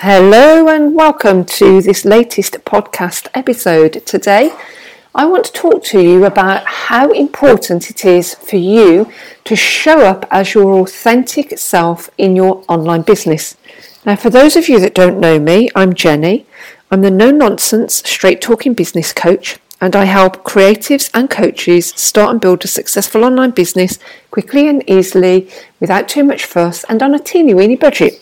Hello and welcome to this latest podcast episode. Today, I want to talk to you about how important it is for you to show up as your authentic self in your online business. Now, for those of you that don't know me, I'm Jenny. I'm the no nonsense, straight talking business coach, and I help creatives and coaches start and build a successful online business quickly and easily without too much fuss and on a teeny weeny budget.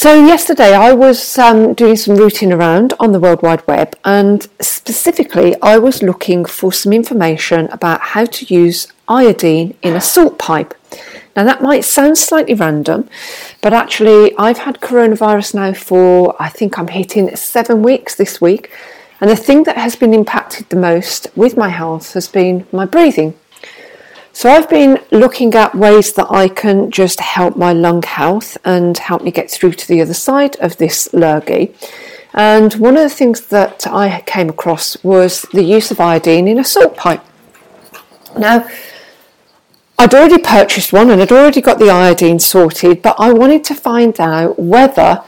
So, yesterday I was um, doing some rooting around on the World Wide Web, and specifically, I was looking for some information about how to use iodine in a salt pipe. Now, that might sound slightly random, but actually, I've had coronavirus now for I think I'm hitting seven weeks this week, and the thing that has been impacted the most with my health has been my breathing. So I've been looking at ways that I can just help my lung health and help me get through to the other side of this lurgy. And one of the things that I came across was the use of iodine in a salt pipe. Now, I'd already purchased one and I'd already got the iodine sorted, but I wanted to find out whether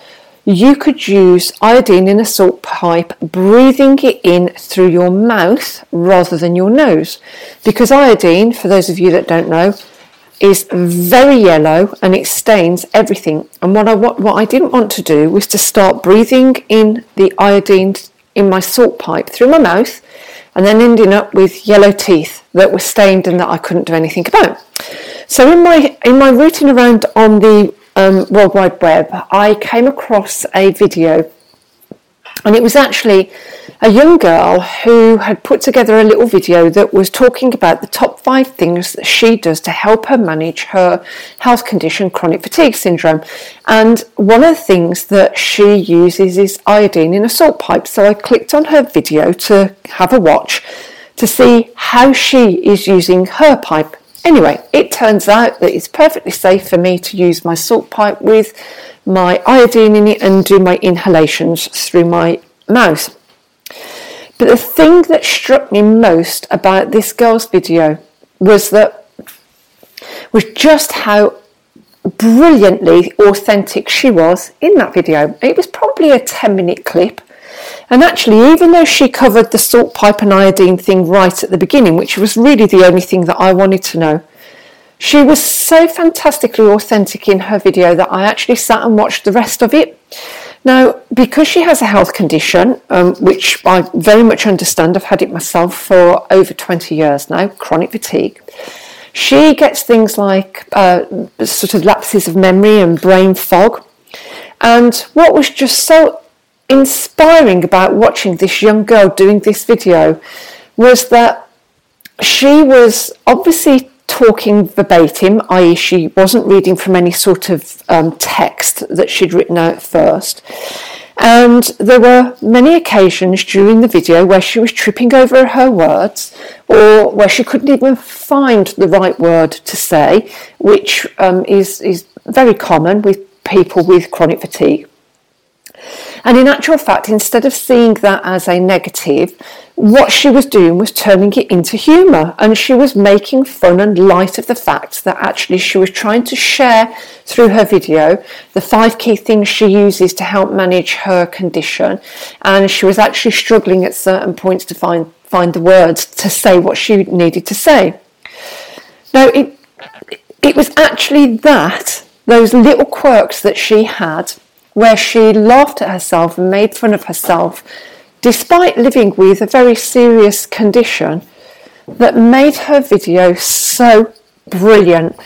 you could use iodine in a salt pipe, breathing it in through your mouth rather than your nose. Because iodine, for those of you that don't know, is very yellow and it stains everything. And what I, what, what I didn't want to do was to start breathing in the iodine in my salt pipe through my mouth and then ending up with yellow teeth that were stained and that I couldn't do anything about. So in my in my rooting around on the um, World Wide Web, I came across a video, and it was actually a young girl who had put together a little video that was talking about the top five things that she does to help her manage her health condition, chronic fatigue syndrome. And one of the things that she uses is iodine in a salt pipe. So I clicked on her video to have a watch to see how she is using her pipe. Anyway, it turns out that it's perfectly safe for me to use my salt pipe with my iodine in it and do my inhalations through my mouth. But the thing that struck me most about this girl's video was that was just how brilliantly authentic she was in that video. It was probably a 10 minute clip and actually, even though she covered the salt pipe and iodine thing right at the beginning, which was really the only thing that I wanted to know, she was so fantastically authentic in her video that I actually sat and watched the rest of it. Now, because she has a health condition, um, which I very much understand, I've had it myself for over 20 years now, chronic fatigue, she gets things like uh, sort of lapses of memory and brain fog. And what was just so inspiring about watching this young girl doing this video was that she was obviously talking verbatim, i.e., she wasn't reading from any sort of um, text that she'd written out first. And there were many occasions during the video where she was tripping over her words or where she couldn't even find the right word to say, which um, is, is very common with people with chronic fatigue. And in actual fact, instead of seeing that as a negative, what she was doing was turning it into humour and she was making fun and light of the fact that actually she was trying to share through her video the five key things she uses to help manage her condition and she was actually struggling at certain points to find find the words to say what she needed to say. Now it it was actually that those little quirks that she had where she laughed at herself and made fun of herself, despite living with a very serious condition, that made her video so brilliant.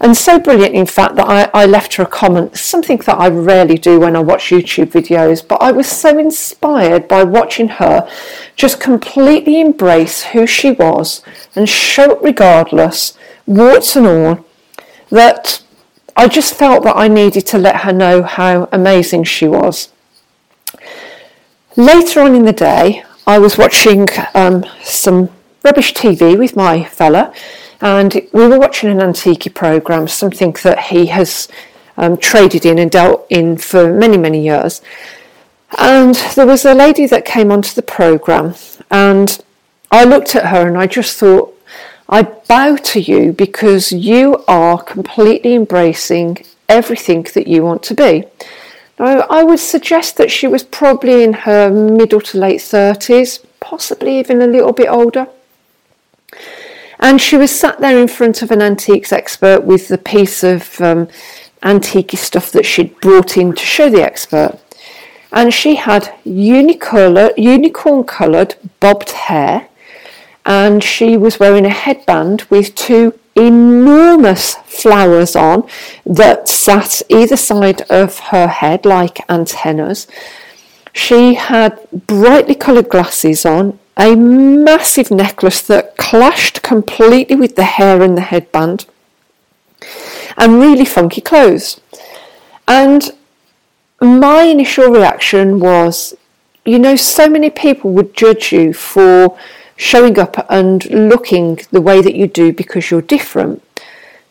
And so brilliant, in fact, that I, I left her a comment, something that I rarely do when I watch YouTube videos, but I was so inspired by watching her just completely embrace who she was and show it regardless, warts and all, that I just felt that I needed to let her know how amazing she was. Later on in the day, I was watching um, some rubbish TV with my fella, and we were watching an antique program, something that he has um, traded in and dealt in for many, many years. And there was a lady that came onto the program, and I looked at her and I just thought, I bow to you because you are completely embracing everything that you want to be. Now, I would suggest that she was probably in her middle to late 30s, possibly even a little bit older. And she was sat there in front of an antiques expert with the piece of um, antique stuff that she'd brought in to show the expert. And she had unicorn coloured bobbed hair, and she was wearing a headband with two enormous flowers on that sat either side of her head like antennas. She had brightly coloured glasses on, a massive necklace that clashed completely with the hair and the headband, and really funky clothes. And my initial reaction was, you know, so many people would judge you for showing up and looking the way that you do because you're different.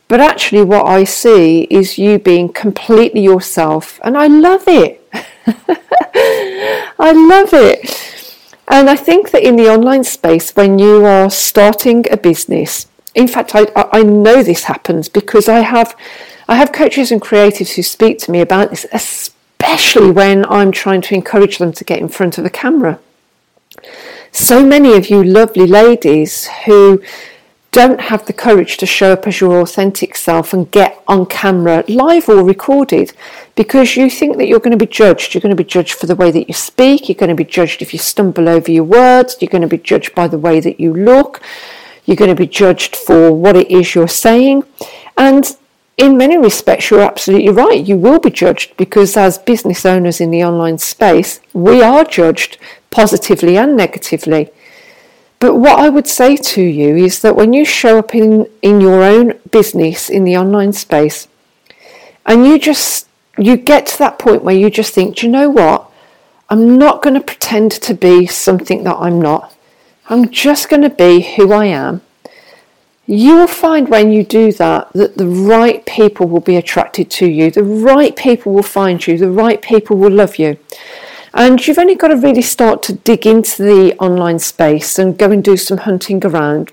But actually, what I see is you being completely yourself, and I love it. I love it. And I think that in the online space, when you are starting a business, in fact, I, I know this happens because I have, I have coaches and creatives who speak to me about this, especially when I'm trying to encourage them to get in front of a camera. So many of you lovely ladies who don't have the courage to show up as your authentic self and get on camera, live or recorded, because you think that you're going to be judged. You're going to be judged for the way that you speak. You're going to be judged if you stumble over your words. You're going to be judged by the way that you look. You're going to be judged for what it is you're saying. And in many respects, you're absolutely right. You will be judged because, as business owners in the online space, we are judged positively and negatively. But what I would say to you is that when you show up in, in your own business in the online space, and you just you get to that point where you just think, do you know what? I'm not going to pretend to be something that I'm not. I'm just going to be who I am. You will find when you do that that the right people will be attracted to you, the right people will find you, the right people will love you. And you've only got to really start to dig into the online space and go and do some hunting around.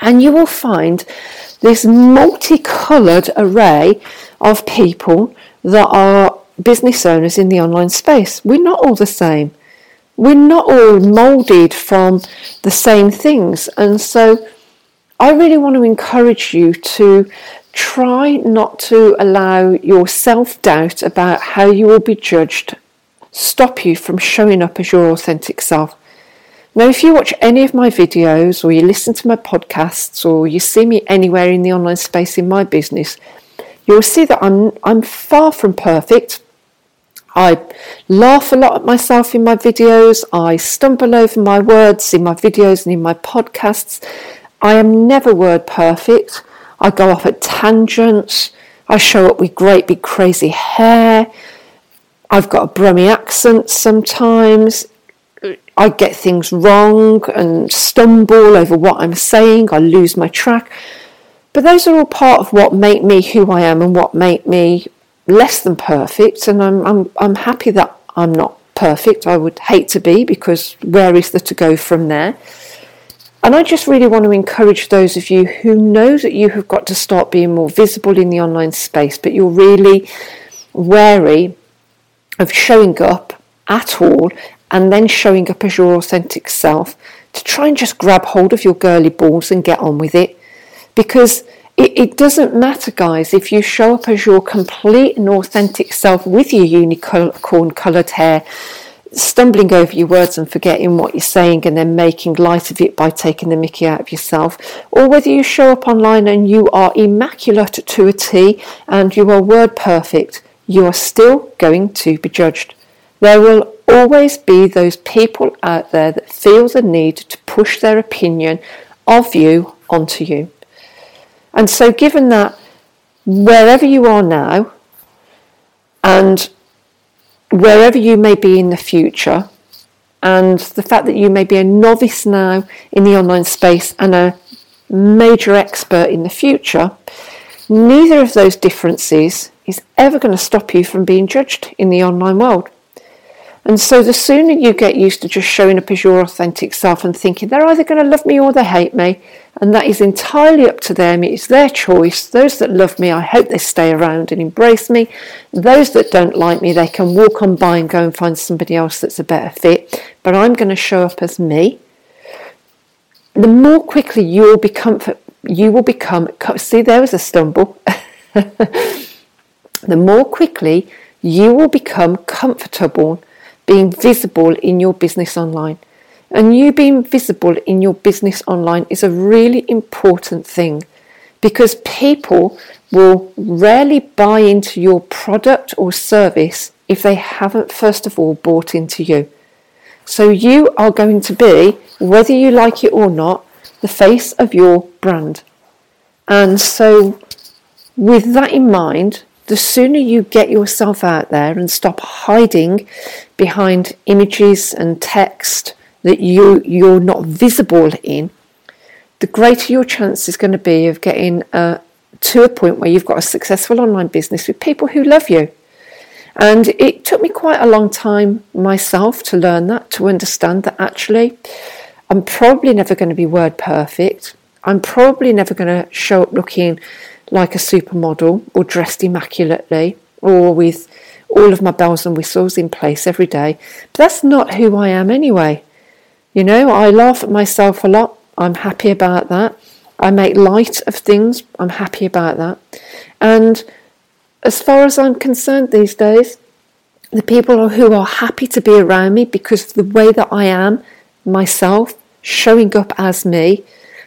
And you will find this multicoloured array of people that are business owners in the online space. We're not all the same. We're not all moulded from the same things. And so I really want to encourage you to try not to allow your self doubt about how you will be judged stop you from showing up as your authentic self. Now, if you watch any of my videos or you listen to my podcasts or you see me anywhere in the online space in my business, you'll see that I'm, I'm far from perfect. I laugh a lot at myself in my videos. I stumble over my words in my videos and in my podcasts. I am never word perfect. I go off at tangents. I show up with great big crazy hair. I've got a Brummy accent sometimes. I get things wrong and stumble over what I'm saying. I lose my track. But those are all part of what make me who I am and what make me less than perfect. And I'm, I'm, I'm happy that I'm not perfect. I would hate to be because where is there to go from there? And I just really want to encourage those of you who know that you have got to start being more visible in the online space, but you're really wary of showing up at all and then showing up as your authentic self to try and just grab hold of your girly balls and get on with it. Because it, it doesn't matter, guys, if you show up as your complete and authentic self with your unicorn coloured hair, stumbling over your words and forgetting what you're saying and then making light of it by taking the mickey out of yourself, or whether you show up online and you are immaculate to a T and you are word perfect, you are still going to be judged. There will always be those people out there that feel the need to push their opinion of you onto you. And so, given that wherever you are now and wherever you may be in the future, and the fact that you may be a novice now in the online space and a major expert in the future, neither of those differences is ever going to stop you from being judged in the online world. And so the sooner you get used to just showing up as your authentic self and thinking they're either going to love me or they hate me, and that is entirely up to them, it's their choice. Those that love me, I hope they stay around and embrace me. Those that don't like me, they can walk on by and go and find somebody else that's a better fit. But I'm going to show up as me. The more quickly you will become, you will become. See, there was a stumble. the more quickly you will become comfortable being visible in your business online. And you being visible in your business online is a really important thing because people will rarely buy into your product or service if they haven't first of all bought into you. So you are going to be, whether you like it or not, the face of your brand. And so, with that in mind, the sooner you get yourself out there and stop hiding behind images and text that you you're not visible in, the greater your chance is going to be of getting uh, to a point where you've got a successful online business with people who love you. And it took me quite a long time myself to learn that, to understand that actually I'm probably never going to be word perfect. I'm probably never going to show up looking like a supermodel or dressed immaculately or with all of my bells and whistles in place every day. But that's not who I am anyway. You know, I laugh at myself a lot. I'm happy about that. I make light of things. I'm happy about that. And as far as I'm concerned these days, the people who are happy to be around me because of the way that I am myself, showing up as me,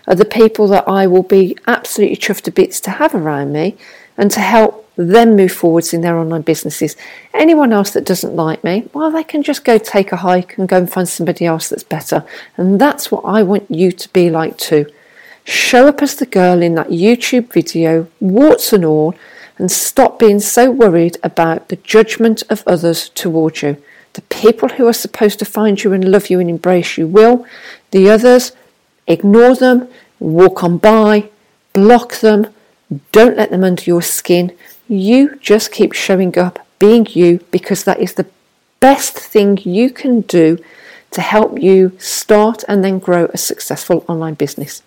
are the people that I will be absolutely chuffed to bits to have around me and to help them move forwards in their online businesses. Anyone else that doesn't like me, well, they can just go take a hike and go and find somebody else that's better. And that's what I want you to be like too. Show up as the girl in that YouTube video, warts and all, and stop being so worried about the judgment of others towards you. The people who are supposed to find you and love you and embrace you will. The others, ignore them, walk on by, block them, don't let them under your skin. You just keep showing up, being you, because that is the best thing you can do to help you start and then grow a successful online business.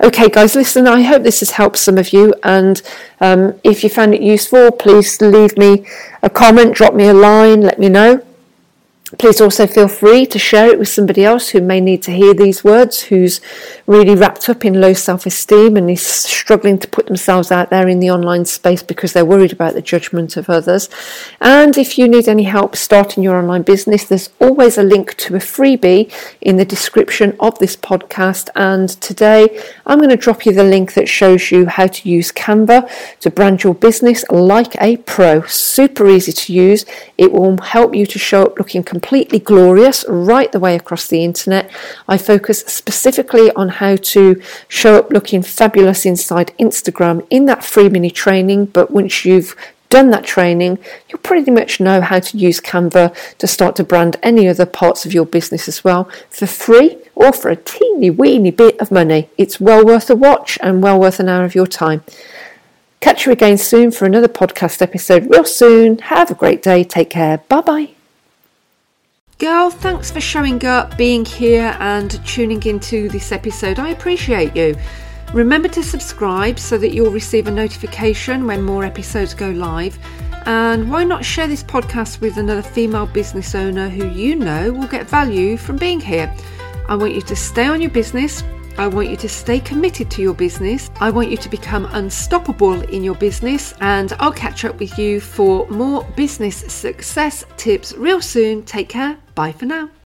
Okay, guys, listen, I hope this has helped some of you. And um, if you found it useful, please leave me a comment, drop me a line, let me know. Please also feel free to share it with somebody else who may need to hear these words, who's really wrapped up in low self esteem and is struggling to put themselves out there in the online space because they're worried about the judgment of others. And if you need any help starting your online business, there's always a link to a freebie in the description of this podcast. And today I'm going to drop you the link that shows you how to use Canva to brand your business like a pro. Super easy to use. It will help you to show up looking completely glorious right the way across the internet. I focus specifically on how to show up looking fabulous inside Instagram in that free mini training. But once you've done that training, you'll pretty much know how to use Canva to start to brand any other parts of your business as well for free or for a teeny weeny bit of money. It's well worth a watch and well worth an hour of your time. Catch you again soon for another podcast episode real soon. Have a great day. Take care. Bye bye. Girl, thanks for showing up, being here, and tuning into this episode. I appreciate you. Remember to subscribe so that you'll receive a notification when more episodes go live. And why not share this podcast with another female business owner who you know will get value from being here? I want you to stay on your business. I want you to stay committed to your business. I want you to become unstoppable in your business. And I'll catch up with you for more business success tips real soon. Take care. Bye for now.